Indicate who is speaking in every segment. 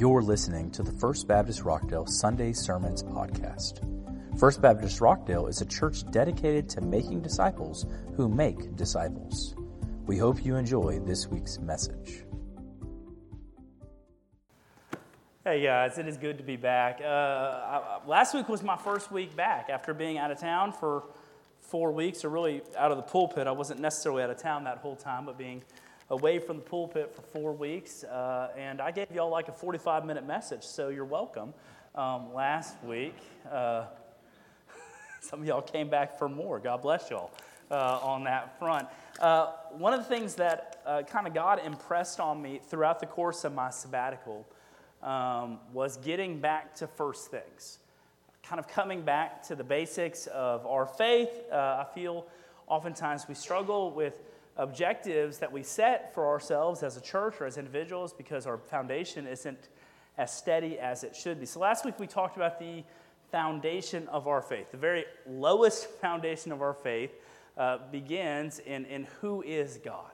Speaker 1: You're listening to the First Baptist Rockdale Sunday Sermons podcast. First Baptist Rockdale is a church dedicated to making disciples who make disciples. We hope you enjoy this week's message.
Speaker 2: Hey guys, it is good to be back. Uh, I, last week was my first week back after being out of town for four weeks, or really out of the pulpit. I wasn't necessarily out of town that whole time, but being away from the pulpit for four weeks, uh, and I gave y'all like a 45 minute message, so you're welcome. Um, last week, uh, some of y'all came back for more. God bless y'all uh, on that front. Uh, one of the things that uh, kind of God impressed on me throughout the course of my sabbatical um, was getting back to first things, kind of coming back to the basics of our faith. Uh, I feel oftentimes we struggle with objectives that we set for ourselves as a church or as individuals because our foundation isn't as steady as it should be. So last week we talked about the foundation of our faith. The very lowest foundation of our faith uh, begins in, in who is God,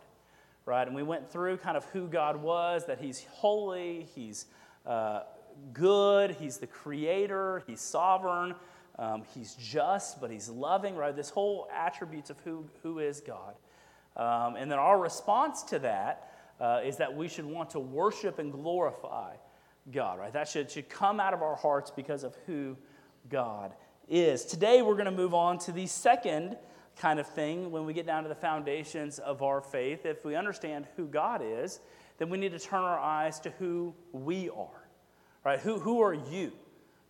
Speaker 2: right? And we went through kind of who God was, that He's holy, He's uh, good, He's the creator, He's sovereign, um, He's just, but He's loving, right? This whole attributes of who, who is God. Um, and then our response to that uh, is that we should want to worship and glorify God, right? That should, should come out of our hearts because of who God is. Today, we're going to move on to the second kind of thing when we get down to the foundations of our faith. If we understand who God is, then we need to turn our eyes to who we are, right? Who, who are you?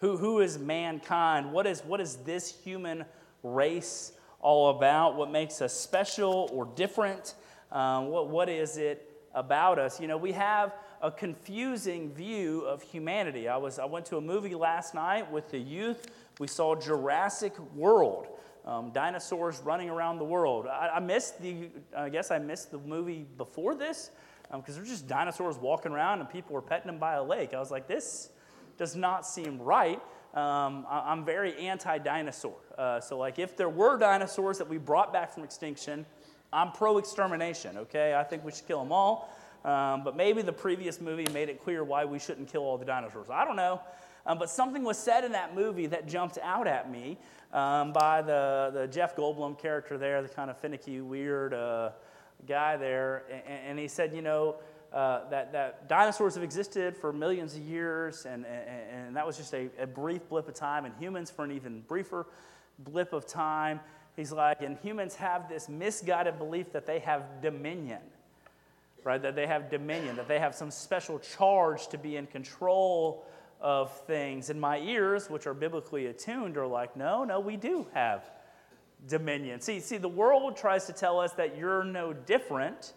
Speaker 2: Who, who is mankind? What is, what is this human race all about, what makes us special or different, um, what, what is it about us. You know, we have a confusing view of humanity. I, was, I went to a movie last night with the youth. We saw Jurassic World. Um, dinosaurs running around the world. I, I, missed the, I guess I missed the movie before this because um, there's just dinosaurs walking around and people were petting them by a lake. I was like, this does not seem right um, I, am very anti dinosaur. Uh, so, like, if there were dinosaurs that we brought back from extinction, I'm pro extermination, okay? I think we should kill them all. Um, but maybe the previous movie made it clear why we shouldn't kill all the dinosaurs. I don't know. Um, but something was said in that movie that jumped out at me um, by the, the Jeff Goldblum character there, the kind of finicky, weird uh, guy there. And, and he said, you know, uh, that, that dinosaurs have existed for millions of years, and, and, and that was just a, a, brief blip of time, and humans for an even briefer blip of time. He's like, and humans have this misguided belief that they have dominion, right? That they have dominion, that they have some special charge to be in control of things. And my ears, which are biblically attuned, are like, no, no, we do have dominion. See, see, the world tries to tell us that you're no different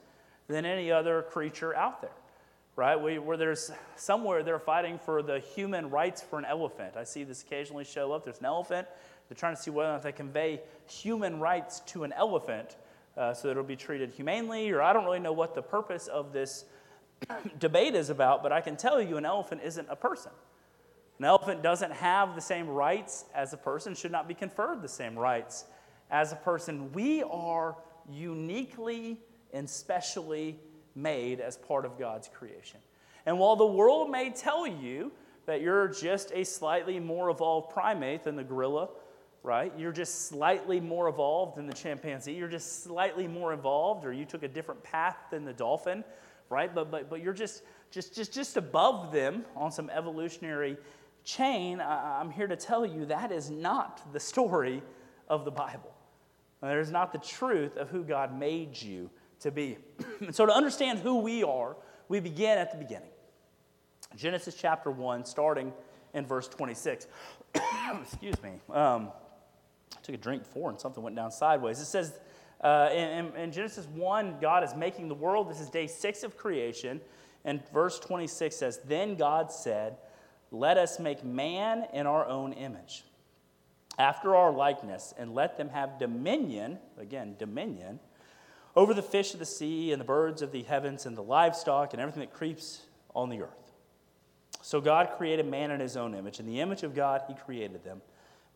Speaker 2: than any other creature out there, right? We, where there's somewhere they're fighting for the human rights for an elephant. I see this occasionally show up. There's an elephant. They're trying to see whether or not they convey human rights to an elephant uh, so that it'll be treated humanely, or I don't really know what the purpose of this debate is about, but I can tell you an elephant isn't a person. An elephant doesn't have the same rights as a person, should not be conferred the same rights as a person. We are uniquely and specially made as part of God's creation. And while the world may tell you that you're just a slightly more evolved primate than the gorilla, right? You're just slightly more evolved than the chimpanzee. You're just slightly more evolved, or you took a different path than the dolphin, right? But, but, but you're just, just, just, just above them on some evolutionary chain. I'm here to tell you that is not the story of the Bible. That is not the truth of who God made you to be. and so, to understand who we are, we begin at the beginning. Genesis chapter 1, starting in verse 26. Excuse me. Um, I took a drink before and something went down sideways. It says uh, in, in Genesis 1, God is making the world. This is day six of creation. And verse 26 says, Then God said, Let us make man in our own image, after our likeness, and let them have dominion, again, dominion, over the fish of the sea and the birds of the heavens and the livestock and everything that creeps on the earth. So God created man in his own image. In the image of God, he created them.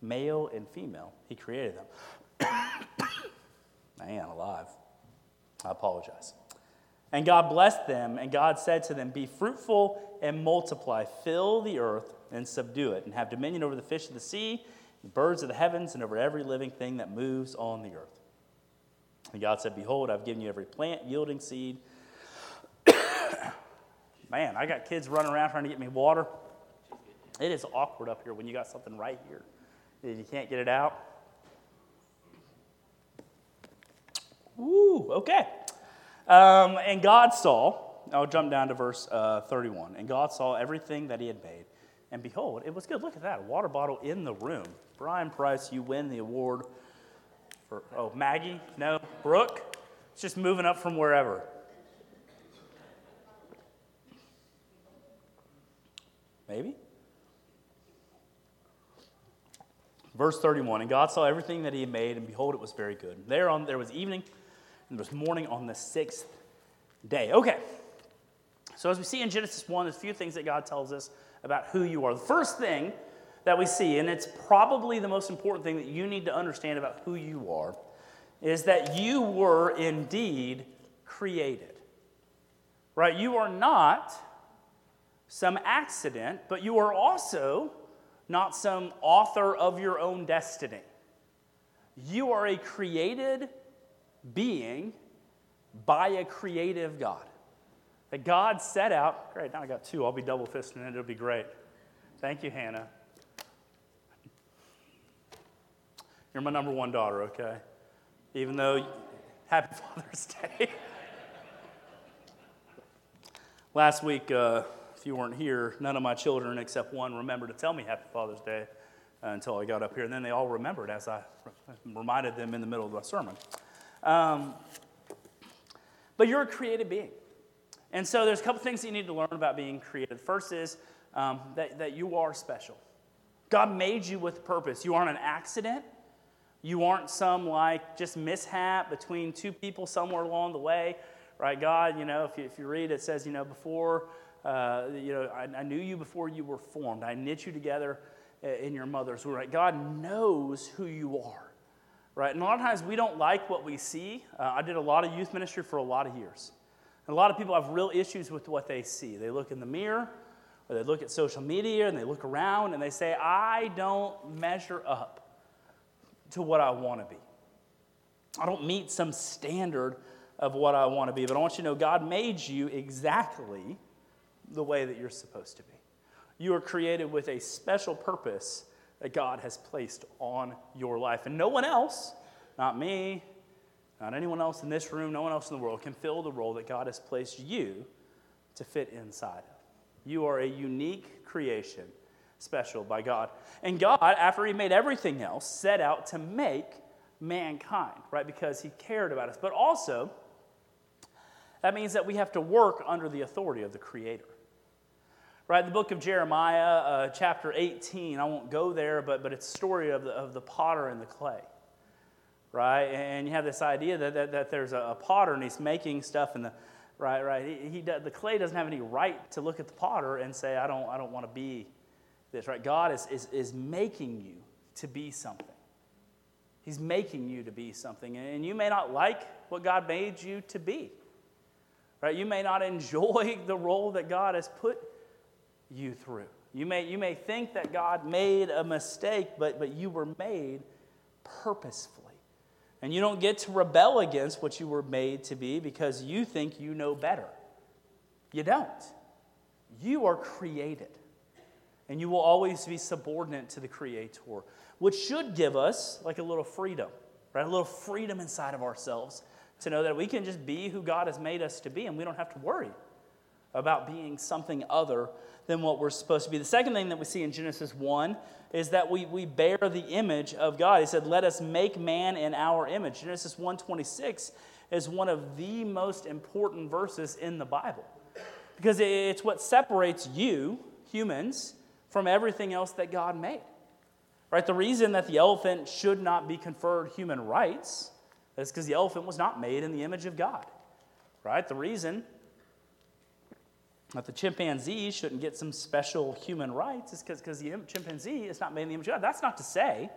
Speaker 2: Male and female, he created them. man, alive. I apologize. And God blessed them, and God said to them, Be fruitful and multiply, fill the earth and subdue it, and have dominion over the fish of the sea, the birds of the heavens, and over every living thing that moves on the earth. And God said, Behold, I've given you every plant yielding seed. Man, I got kids running around trying to get me water. It is awkward up here when you got something right here and you can't get it out. Woo, okay. Um, and God saw, I'll jump down to verse uh, 31. And God saw everything that he had made. And behold, it was good. Look at that, a water bottle in the room. Brian Price, you win the award oh, Maggie? No, Brooke? It's just moving up from wherever. Maybe? Verse 31 And God saw everything that he had made, and behold, it was very good. There, on, there was evening, and there was morning on the sixth day. Okay. So, as we see in Genesis 1, there's a few things that God tells us about who you are. The first thing that we see, and it's probably the most important thing that you need to understand about who you are, is that you were indeed created. Right? You are not some accident, but you are also not some author of your own destiny. You are a created being by a creative God. That God set out, great, now I got two. I'll be double fisting it. It'll be great. Thank you, Hannah. You're my number one daughter, okay? Even though, happy Father's Day. Last week, uh, if you weren't here, none of my children except one remembered to tell me Happy Father's Day uh, until I got up here. And then they all remembered as I reminded them in the middle of my sermon. Um, but you're a created being. And so there's a couple things that you need to learn about being created. First is um, that, that you are special. God made you with purpose. You aren't an accident. You aren't some like just mishap between two people somewhere along the way, right? God, you know, if you, if you read, it says, you know, before uh, you know, I, I, knew you before you were formed. I knit you together uh, in your mother's womb. Right? God knows who you are. Right? And a lot of times we don't like what we see. Uh, I did a lot of youth ministry for a lot of years. And a lot of people have real issues with what they see. They look in the mirror, or they look at social media, and they look around, and they say, I don't measure up to what I want to be. I don't meet some standard of what I want to be. But I want you to know God made you exactly the way that you're supposed to be. You are created with a special purpose that God has placed on your life. And no one else, not me, not anyone else in this room, no one else in the world, can fill the role that God has placed you to fit inside of. You are a unique creation, special by God. And God, after He made everything else, set out to make mankind, right? Because He cared about us. But also, that means that we have to work under the authority of the Creator. Right, the book of Jeremiah, uh, chapter 18, I won't go there, but, but it's a story of the, of the potter and the clay. Right, and you have this idea that, that, that there's a, a potter and he's making stuff, and the, right, right, he, he, the clay doesn't have any right to look at the potter and say, I don't, I don't want to be this, right? God is, is, is making you to be something. He's making you to be something. And you may not like what God made you to be. Right? You may not enjoy the role that God has put you through. You may, you may think that God made a mistake, but, but you were made purposefully. And you don't get to rebel against what you were made to be because you think you know better. You don't. You are created. And you will always be subordinate to the Creator, which should give us like a little freedom, right? A little freedom inside of ourselves to know that we can just be who God has made us to be and we don't have to worry about being something other than what we're supposed to be. The second thing that we see in Genesis 1 is that we, we bear the image of God. He said, Let us make man in our image. Genesis 1:26 is one of the most important verses in the Bible. Because it's what separates you, humans, from everything else that God made. Right? The reason that the elephant should not be conferred human rights is because the elephant was not made in the image of God. Right? The reason that the chimpanzee shouldn't get some special human rights is because the chimpanzee is not made in the image of God. That's not to say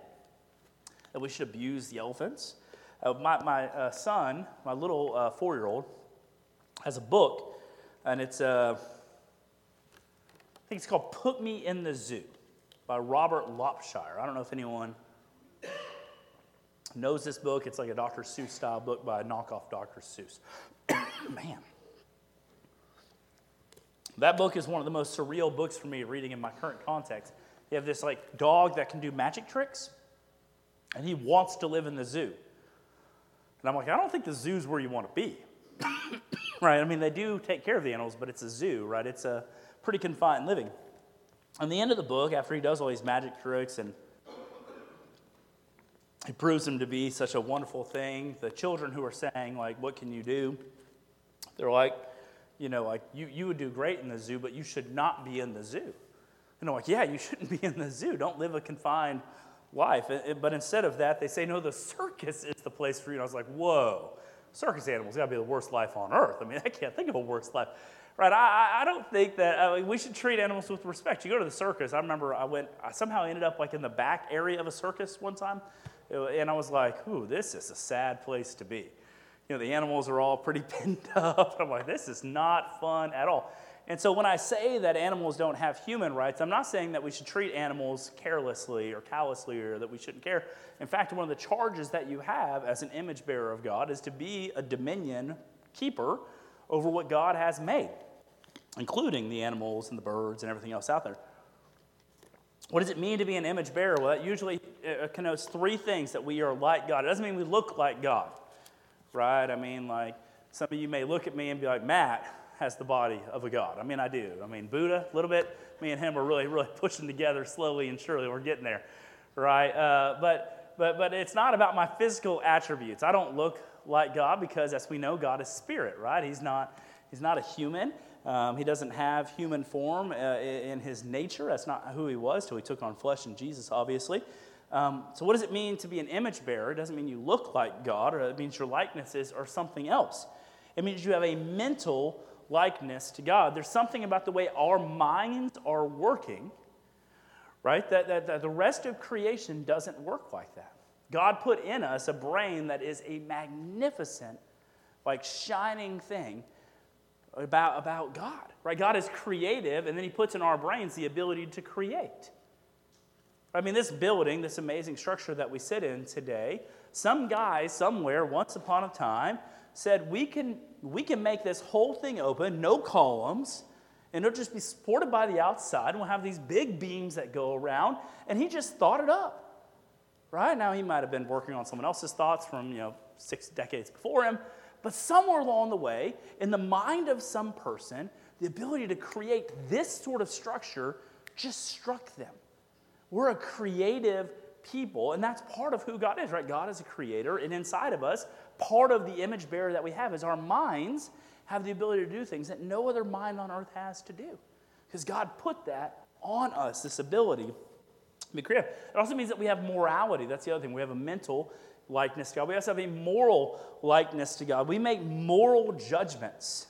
Speaker 2: that we should abuse the elephants. Uh, my my uh, son, my little uh, four year old, has a book, and it's uh, I think it's called "Put Me in the Zoo" by Robert Lopshire. I don't know if anyone knows this book. It's like a Dr. Seuss style book by a knockoff Dr. Seuss. Man. That book is one of the most surreal books for me reading in my current context. You have this like dog that can do magic tricks, and he wants to live in the zoo. And I'm like, I don't think the zoo's where you want to be. right? I mean, they do take care of the animals, but it's a zoo, right? It's a pretty confined living. And the end of the book, after he does all these magic tricks and he proves him to be such a wonderful thing, the children who are saying, like, what can you do? They're like, you know, like, you, you would do great in the zoo, but you should not be in the zoo. And I'm like, yeah, you shouldn't be in the zoo. Don't live a confined life. But instead of that, they say, no, the circus is the place for you. And I was like, whoa, circus animals got to be the worst life on earth. I mean, I can't think of a worse life. Right, I, I don't think that uh, I mean, we should treat animals with respect. You go to the circus. I remember I went, I somehow ended up like in the back area of a circus one time, uh, and I was like, ooh, this is a sad place to be. You know, the animals are all pretty pinned up. I'm like, this is not fun at all. And so when I say that animals don't have human rights, I'm not saying that we should treat animals carelessly or callously or that we shouldn't care. In fact, one of the charges that you have as an image bearer of God is to be a dominion keeper over what God has made, including the animals and the birds and everything else out there. What does it mean to be an image bearer? Well, that usually uh, connotes three things that we are like God. It doesn't mean we look like God, right? I mean, like, some of you may look at me and be like, Matt, has the body of a God. I mean, I do. I mean, Buddha, a little bit. Me and him are really, really pushing together slowly and surely. We're getting there, right? Uh, but, but, but it's not about my physical attributes. I don't look like God because, as we know, God is spirit, right? He's not, he's not a human. Um, he doesn't have human form uh, in his nature. That's not who he was till he took on flesh in Jesus, obviously. Um, so, what does it mean to be an image bearer? It doesn't mean you look like God, or it means your likenesses are something else. It means you have a mental likeness to God. There's something about the way our minds are working, right? That, that, that the rest of creation doesn't work like that. God put in us a brain that is a magnificent, like shining thing about, about God, right? God is creative, and then He puts in our brains the ability to create. I mean, this building, this amazing structure that we sit in today, some guy somewhere, once upon a time, said, we can, we can make this whole thing open, no columns, and it'll just be supported by the outside, and we'll have these big beams that go around. And he just thought it up. Right? Now, he might have been working on someone else's thoughts from, you know, six decades before him, but somewhere along the way, in the mind of some person, the ability to create this sort of structure just struck them. We're a creative people, and that's part of who God is, right? God is a creator, and inside of us, part of the image bearer that we have is our minds have the ability to do things that no other mind on earth has to do. Because God put that on us, this ability to be creative. It also means that we have morality. That's the other thing. We have a mental likeness to God. We also have a moral likeness to God. We make moral judgments,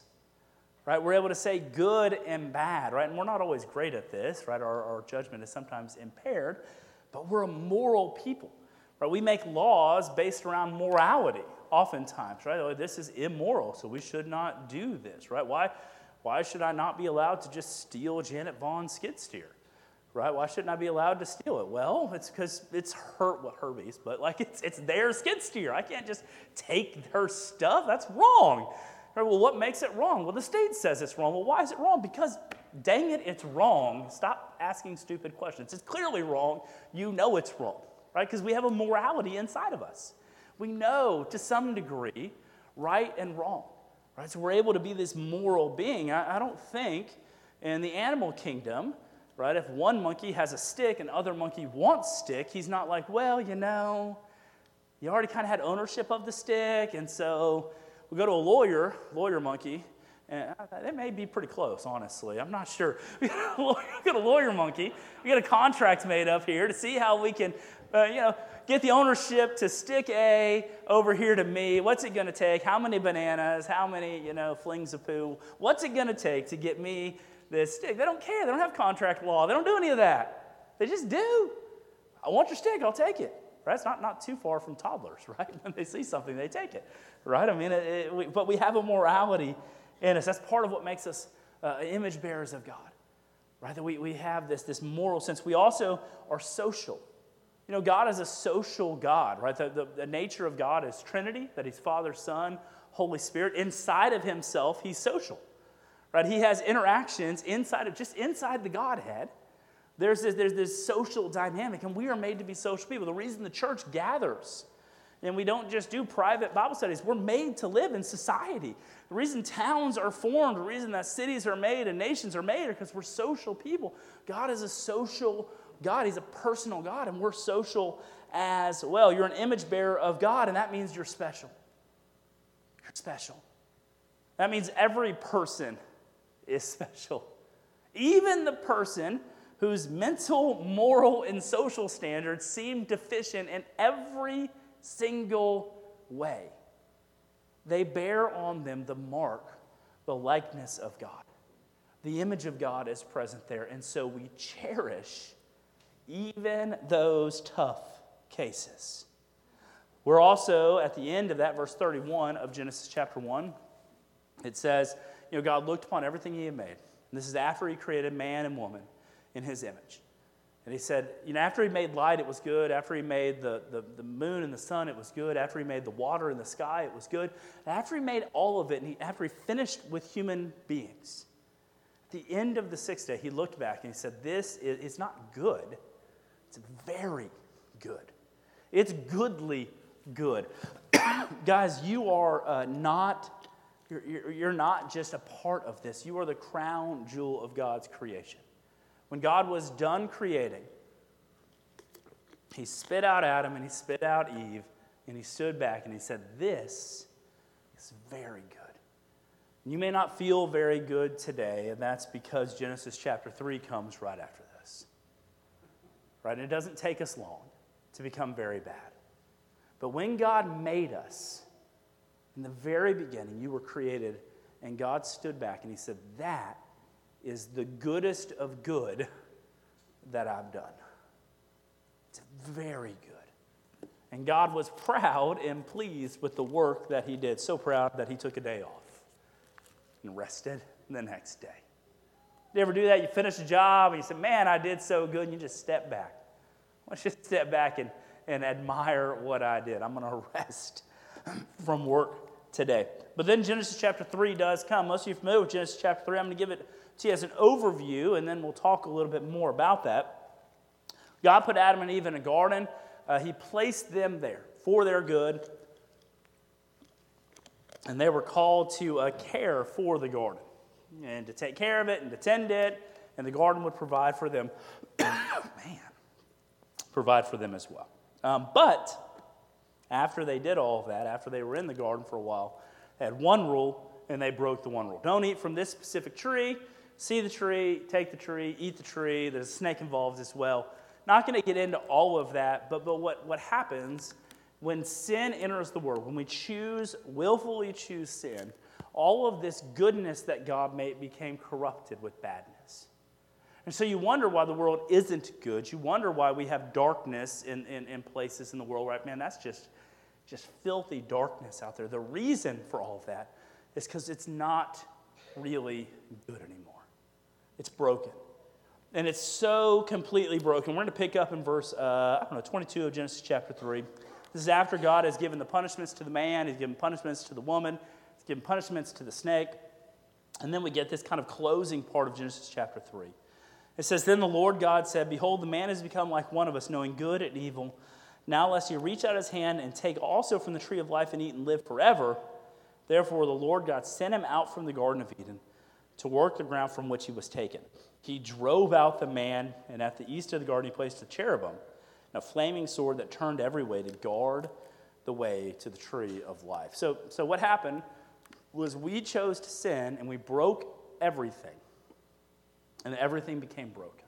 Speaker 2: right? We're able to say good and bad, right? And we're not always great at this, right? Our, our judgment is sometimes impaired, but we're a moral people, right? We make laws based around morality oftentimes, right? Oh, this is immoral, so we should not do this, right? Why, why should I not be allowed to just steal Janet Vaughn's skid steer? Right? Why shouldn't I be allowed to steal it? Well, it's because it's her, well, Herbie's, but like it's, it's their skid steer. I can't just take her stuff. That's wrong. Right, well, what makes it wrong? Well, the state says it's wrong. Well, why is it wrong? Because, dang it, it's wrong. Stop asking stupid questions. It's clearly wrong. You know it's wrong, right? Because we have a morality inside of us we know to some degree right and wrong. Right? So we're able to be this moral being. I, I don't think in the animal kingdom, right, if one monkey has a stick and other monkey wants stick, he's not like, well, you know, you already kind of had ownership of the stick, and so we go to a lawyer, lawyer monkey, and it may be pretty close, honestly. I'm not sure. We got, a lawyer, got a lawyer monkey. We got a contract made up here to see how we can, uh, you know, get the ownership to stick A over here to me. What's it going to take? How many bananas? How many, you know, flings of poo? What's it going to take to get me this stick? They don't care. They don't have contract law. They don't do any of that. They just do. I want your stick. I'll take it. Right? It's not, not too far from toddlers, right? When they see something, they take it, right? I mean, it, it, we, but we have a morality in us. That's part of what makes us uh, image bearers of God, right? That we, we have this, this moral sense. We also are social. You know, God is a social God, right? The, the, the nature of God is Trinity, that He's Father, Son, Holy Spirit. Inside of Himself, He's social, right? He has interactions inside of, just inside the Godhead. There's this, there's this social dynamic, and we are made to be social people. The reason the church gathers and we don't just do private Bible studies, we're made to live in society. The reason towns are formed, the reason that cities are made and nations are made, are because we're social people. God is a social God, He's a personal God, and we're social as well. You're an image bearer of God, and that means you're special. You're special. That means every person is special. Even the person whose mental, moral, and social standards seem deficient in every single way. They bear on them the mark, the likeness of God. The image of God is present there, and so we cherish even those tough cases. We're also at the end of that, verse 31 of Genesis chapter 1. It says, You know, God looked upon everything He had made. And this is after He created man and woman in His image. And He said, You know, after He made light, it was good. After He made the, the, the moon and the sun, it was good. After He made the water and the sky, it was good. And after He made all of it, and he, after He finished with human beings, at the end of the sixth day, He looked back and He said, This is not good it's very good. It's goodly good. Guys, you are uh, not, you're, you're not just a part of this. You are the crown jewel of God's creation. When God was done creating, he spit out Adam and he spit out Eve and he stood back and he said, This is very good. You may not feel very good today, and that's because Genesis chapter 3 comes right after this. right? And it doesn't take us long to become very bad. But when God made us, in the very beginning, you were created, and God stood back and He said, That is the goodest of good that I've done. It's very good. And God was proud and pleased with the work that He did. So proud that He took a day off and rested the next day. You ever do that? You finish a job and you say, Man, I did so good, and you just step back. Let's just step back and, and admire what I did. I'm going to rest from work today. But then Genesis chapter 3 does come. Most of you are familiar with Genesis chapter 3. I'm going to give it to you as an overview, and then we'll talk a little bit more about that. God put Adam and Eve in a garden. Uh, he placed them there for their good, and they were called to uh, care for the garden and to take care of it and to tend it, and the garden would provide for them. Man provide for them as well. Um, but after they did all of that, after they were in the garden for a while, they had one rule and they broke the one rule. Don't eat from this specific tree. See the tree, take the tree, eat the tree. There's a snake involved as well. Not going to get into all of that, but, but what, what happens when sin enters the world, when we choose, willfully choose sin, all of this goodness that God made became corrupted with badness. And so you wonder why the world isn't good. You wonder why we have darkness in, in, in places in the world, right? Man, that's just, just filthy darkness out there. The reason for all of that is because it's not really good anymore. It's broken. And it's so completely broken. We're going to pick up in verse, uh, I don't know, 22 of Genesis chapter 3. This is after God has given the punishments to the man, He's given punishments to the woman, He's given punishments to the snake. And then we get this kind of closing part of Genesis chapter 3. It says, Then the Lord God said, Behold, the man has become like one of us, knowing good and evil. Now, lest he reach out his hand and take also from the tree of life and eat and live forever. Therefore, the Lord God sent him out from the Garden of Eden to work the ground from which he was taken. He drove out the man, and at the east of the garden, he placed a cherubim and a flaming sword that turned every way to guard the way to the tree of life. So, so what happened was we chose to sin and we broke everything and everything became broken.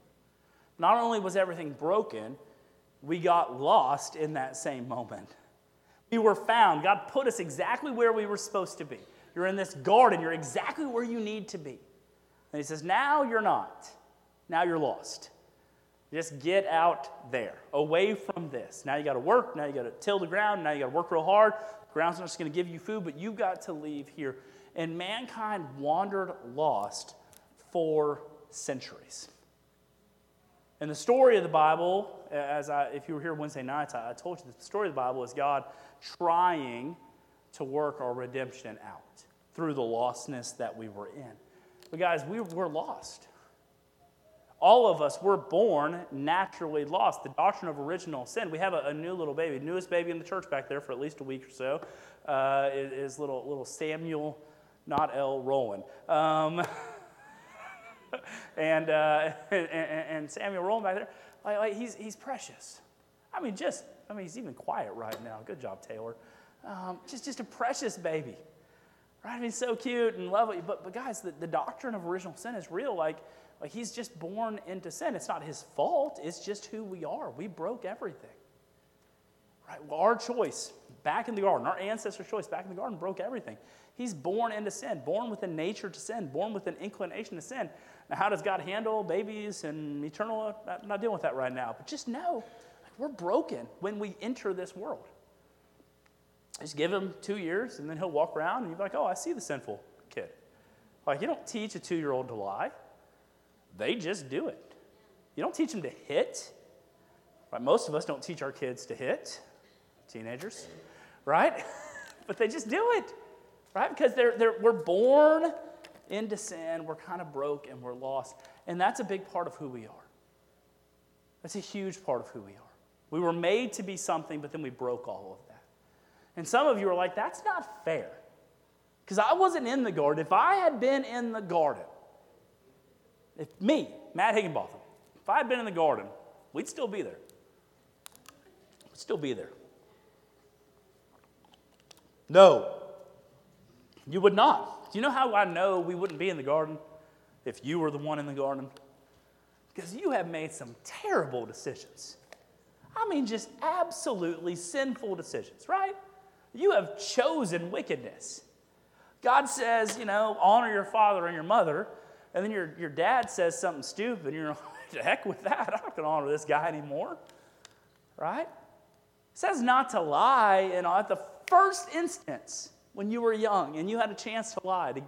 Speaker 2: Not only was everything broken, we got lost in that same moment. We were found. God put us exactly where we were supposed to be. You're in this garden, you're exactly where you need to be. And He says, Now you're not. Now you're lost. Just get out there, away from this. Now you got to work. Now you got to till the ground. Now you got to work real hard. The ground's not just going to give you food, but you've got to leave here and mankind wandered lost for centuries. And the story of the Bible, as I, if you were here Wednesday nights, I, I told you the story of the Bible is God trying to work our redemption out through the lostness that we were in. But guys, we were lost. All of us were born naturally lost. The doctrine of original sin. We have a, a new little baby, newest baby in the church back there for at least a week or so, uh, is, is, little little Samuel, not L. Rowland. Um, and, uh, and, and, Samuel Rowland back there, like, like, he's, he's precious. I mean, just, I mean, he's even quiet right now. Good job, Taylor. Um, just, just a precious baby. Right? I mean, so cute and lovely. But, but guys, the, the doctrine of original sin is real. Like, like he's just born into sin. It's not his fault, it's just who we are. We broke everything. Right? Well, our choice back in the garden, our ancestors' choice back in the garden broke everything. He's born into sin, born with a nature to sin, born with an inclination to sin. Now, how does God handle babies and eternal? I'm not dealing with that right now. But just know like, we're broken when we enter this world. Just give him two years, and then he'll walk around, and you'll be like, oh, I see the sinful kid. Like, you don't teach a two year old to lie. They just do it. You don't teach them to hit. Right? Most of us don't teach our kids to hit, teenagers, right? but they just do it, right? Because they're, they're, we're born into sin, we're kind of broke, and we're lost. And that's a big part of who we are. That's a huge part of who we are. We were made to be something, but then we broke all of that. And some of you are like, that's not fair. Because I wasn't in the garden. If I had been in the garden, if me, Matt Higginbotham, if I had been in the garden, we'd still be there. We'd still be there. No, you would not. Do you know how I know we wouldn't be in the garden if you were the one in the garden? Because you have made some terrible decisions. I mean, just absolutely sinful decisions, right? You have chosen wickedness. God says, you know, honor your father and your mother and then your, your dad says something stupid, and you're like, the heck with that. I'm not going to honor this guy anymore. Right? It says not to lie. And at the first instance, when you were young and you had a chance to lie, to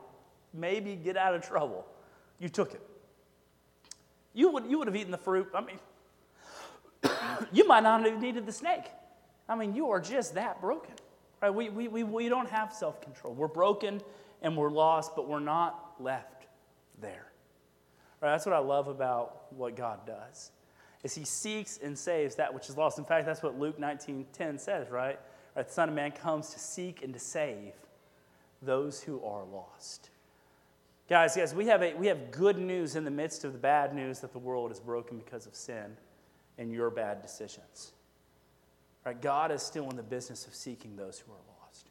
Speaker 2: maybe get out of trouble, you took it. You would, you would have eaten the fruit. I mean, you might not have needed the snake. I mean, you are just that broken. Right? We, we, we, we don't have self control. We're broken and we're lost, but we're not left there. Right, that's what I love about what God does. Is he seeks and saves that which is lost. In fact, that's what Luke 19:10 says, right? The Son of Man comes to seek and to save those who are lost. Guys, guys, we have, a, we have good news in the midst of the bad news that the world is broken because of sin and your bad decisions. Right? God is still in the business of seeking those who are lost.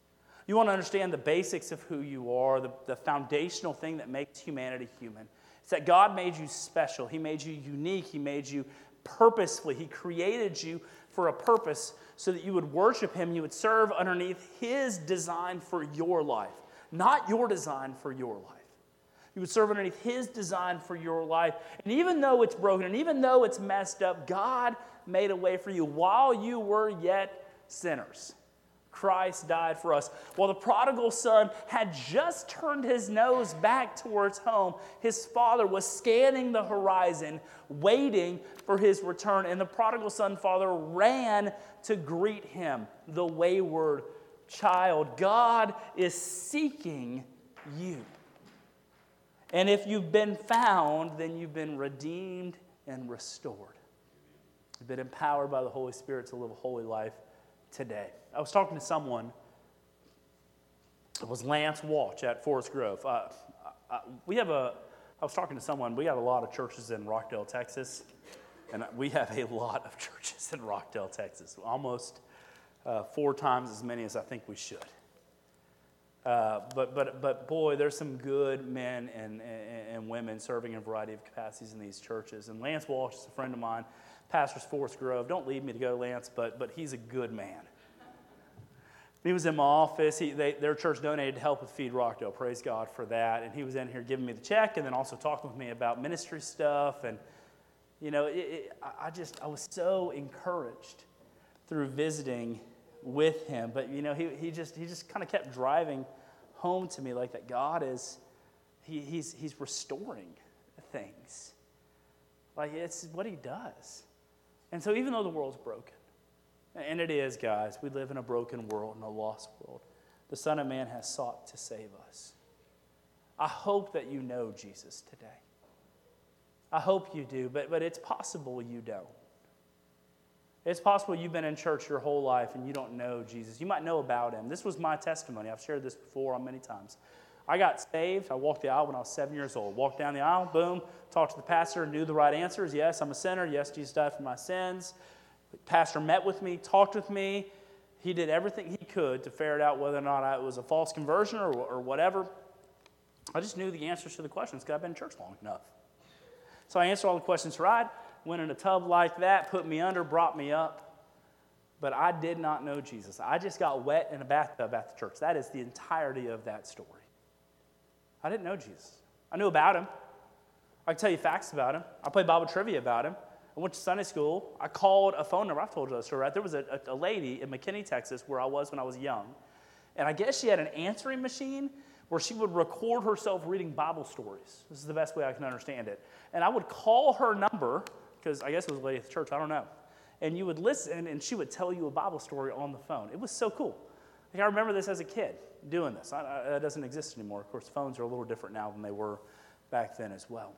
Speaker 2: You want to understand the basics of who you are, the, the foundational thing that makes humanity human. It's that God made you special. He made you unique. He made you purposefully. He created you for a purpose so that you would worship Him, you would serve underneath His design for your life, not your design for your life. You would serve underneath His design for your life. And even though it's broken and even though it's messed up, God made a way for you while you were yet sinners. Christ died for us. While the prodigal son had just turned his nose back towards home, his father was scanning the horizon, waiting for his return. And the prodigal son father ran to greet him, the wayward child. God is seeking you. And if you've been found, then you've been redeemed and restored. You've been empowered by the Holy Spirit to live a holy life today. I was talking to someone, it was Lance Walsh at Forest Grove. Uh, uh, we have a, I was talking to someone, we have a lot of churches in Rockdale, Texas, and we have a lot of churches in Rockdale, Texas, almost uh, four times as many as I think we should. Uh, but, but, but boy, there's some good men and, and, and, women serving in a variety of capacities in these churches. And Lance Walsh is a friend of mine pastors Forest Grove. Don't leave me to go, Lance, but, but he's a good man. He was in my office. He, they, their church donated to help with Feed Rockdale. Praise God for that. And he was in here giving me the check and then also talking with me about ministry stuff. And, you know, it, it, I just, I was so encouraged through visiting with him. But, you know, he, he just, he just kind of kept driving home to me like that God is, he, he's, he's restoring things. Like it's what he does. And so even though the world's broken, and it is, guys, we live in a broken world and a lost world, the Son of Man has sought to save us. I hope that you know Jesus today. I hope you do, but, but it's possible you don't. It's possible you've been in church your whole life and you don't know Jesus. You might know about him. This was my testimony. I've shared this before on many times. I got saved. I walked the aisle when I was seven years old. Walked down the aisle, boom, talked to the pastor, knew the right answers. Yes, I'm a sinner. Yes, Jesus died for my sins. The pastor met with me, talked with me. He did everything he could to ferret out whether or not it was a false conversion or, or whatever. I just knew the answers to the questions because I've been in church long enough. So I answered all the questions right, went in a tub like that, put me under, brought me up. But I did not know Jesus. I just got wet in a bathtub at the church. That is the entirety of that story. I didn't know Jesus. I knew about him. I can tell you facts about him. I played Bible trivia about him. I went to Sunday school. I called a phone number. I've told you this right? There was a, a, a lady in McKinney, Texas, where I was when I was young. And I guess she had an answering machine where she would record herself reading Bible stories. This is the best way I can understand it. And I would call her number, because I guess it was a lady at the church, I don't know. And you would listen, and she would tell you a Bible story on the phone. It was so cool. Like, I remember this as a kid, doing this. I, I, that doesn't exist anymore. Of course, phones are a little different now than they were back then as well.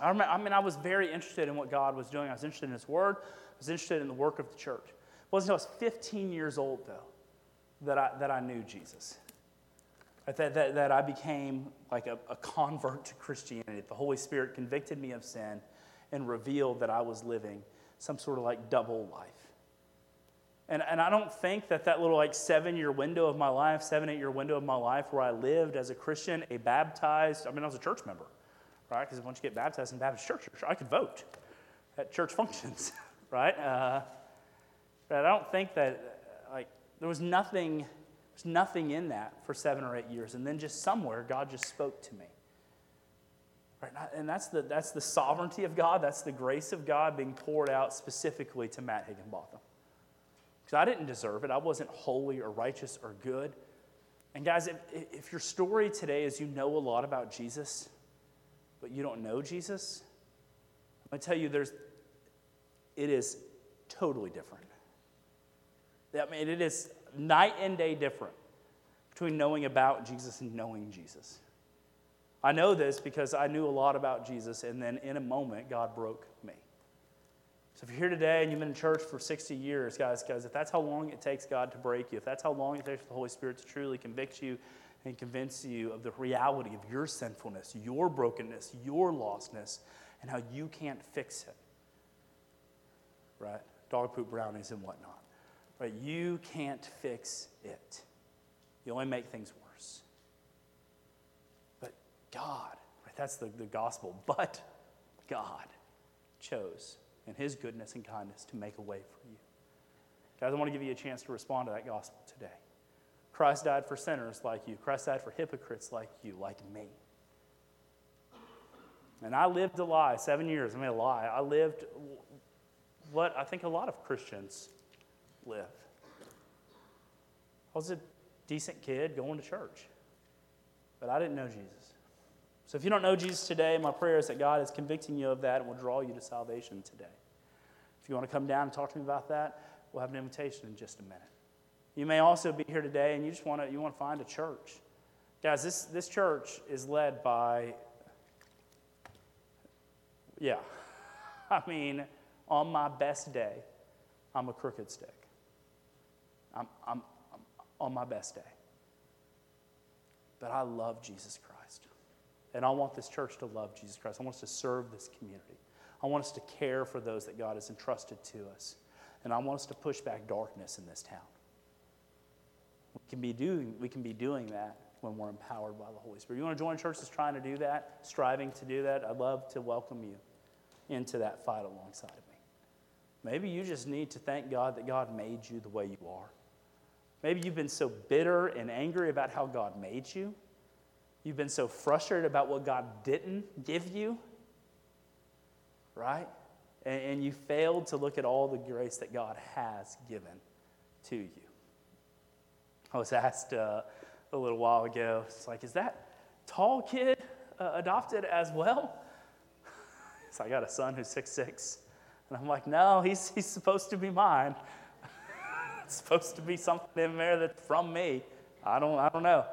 Speaker 2: I, remember, I mean, I was very interested in what God was doing. I was interested in His Word. I was interested in the work of the church. It wasn't until I was 15 years old, though, that I, that I knew Jesus that, that, that I became like a, a convert to Christianity. The Holy Spirit convicted me of sin and revealed that I was living some sort of like double life. And, and I don't think that that little like seven year window of my life, seven, eight year window of my life where I lived as a Christian, a baptized, I mean, I was a church member, right? Because once you get baptized in Baptist church, I could vote at church functions, right? Uh, but I don't think that, like, there was nothing there's nothing in that for seven or eight years. And then just somewhere, God just spoke to me. Right? And that's the, that's the sovereignty of God. That's the grace of God being poured out specifically to Matt Higginbotham. Because I didn't deserve it. I wasn't holy or righteous or good. And guys, if, if your story today is you know a lot about Jesus, but you don't know Jesus, I'm going to tell you there's, it is totally different. I mean, it is night and day different between knowing about Jesus and knowing Jesus. I know this because I knew a lot about Jesus, and then in a moment, God broke me. So if you're here today and you've been in church for 60 years, guys, guys, if that's how long it takes God to break you, if that's how long it takes the Holy Spirit to truly convict you and convince you of the reality of your sinfulness, your brokenness, your lostness, and how you can't fix it, right? Dog poop brownies and whatnot. Right? You can't fix it. You only make things worse. But God, right? That's the, the gospel. But God chose in his goodness and kindness to make a way for you. Guys, I want to give you a chance to respond to that gospel today. Christ died for sinners like you. Christ died for hypocrites like you, like me. And I lived a lie seven years. I mean, a lie. I lived what I think a lot of Christians live. I was a decent kid going to church, but I didn't know Jesus. So if you don't know Jesus today, my prayer is that God is convicting you of that and will draw you to salvation today. If you want to come down and talk to me about that, we'll have an invitation in just a minute. You may also be here today and you just want to you want to find a church. Guys, this, this church is led by yeah. I mean, on my best day, I'm a crooked stick. I'm, I'm, I'm on my best day. But I love Jesus Christ. And I want this church to love Jesus Christ. I want us to serve this community. I want us to care for those that God has entrusted to us. And I want us to push back darkness in this town. We can be doing, we can be doing that when we're empowered by the Holy Spirit. You want to join churches trying to do that, striving to do that? I'd love to welcome you into that fight alongside of me. Maybe you just need to thank God that God made you the way you are. Maybe you've been so bitter and angry about how God made you. You've been so frustrated about what God didn't give you, right? And, and you failed to look at all the grace that God has given to you. I was asked uh, a little while ago. It's like, is that tall kid uh, adopted as well? so I got a son who's six six, and I'm like, no, he's he's supposed to be mine. it's supposed to be something in there that's from me. I don't I don't know.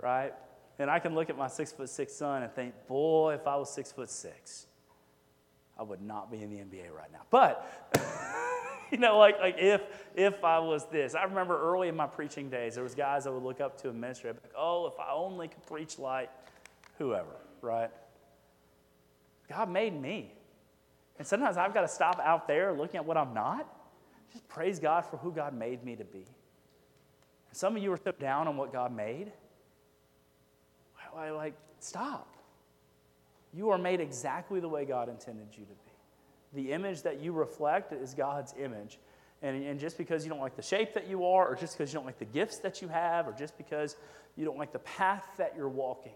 Speaker 2: Right? And I can look at my six foot six son and think, boy, if I was six foot six, I would not be in the NBA right now. But you know, like, like if if I was this. I remember early in my preaching days, there was guys I would look up to in ministry. I'd be like, oh, if I only could preach like whoever, right? God made me. And sometimes I've got to stop out there looking at what I'm not. Just praise God for who God made me to be. And some of you are so down on what God made. I like, stop. You are made exactly the way God intended you to be. The image that you reflect is God's image. And, and just because you don't like the shape that you are, or just because you don't like the gifts that you have, or just because you don't like the path that you're walking,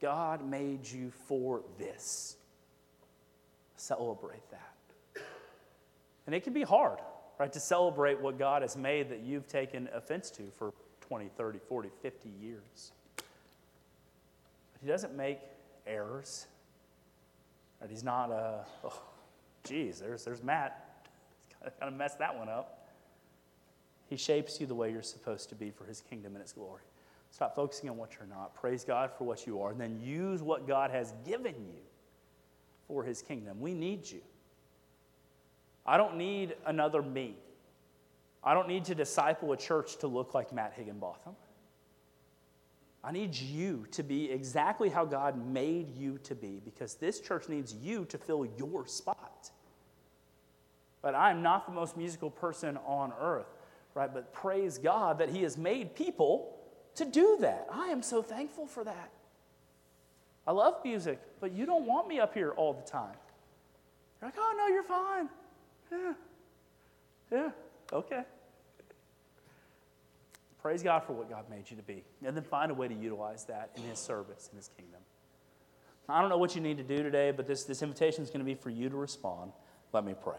Speaker 2: God made you for this. Celebrate that. And it can be hard, right, to celebrate what God has made that you've taken offense to for 20, 30, 40, 50 years. He doesn't make errors. Right? He's not a, oh, geez, there's, there's Matt. Kind of messed that one up. He shapes you the way you're supposed to be for his kingdom and his glory. Stop focusing on what you're not. Praise God for what you are, and then use what God has given you for his kingdom. We need you. I don't need another me. I don't need to disciple a church to look like Matt Higginbotham. I need you to be exactly how God made you to be because this church needs you to fill your spot. But I'm not the most musical person on earth, right? But praise God that He has made people to do that. I am so thankful for that. I love music, but you don't want me up here all the time. You're like, oh, no, you're fine. Yeah. Yeah, okay. Praise God for what God made you to be. And then find a way to utilize that in His service, in His kingdom. I don't know what you need to do today, but this, this invitation is going to be for you to respond. Let me pray.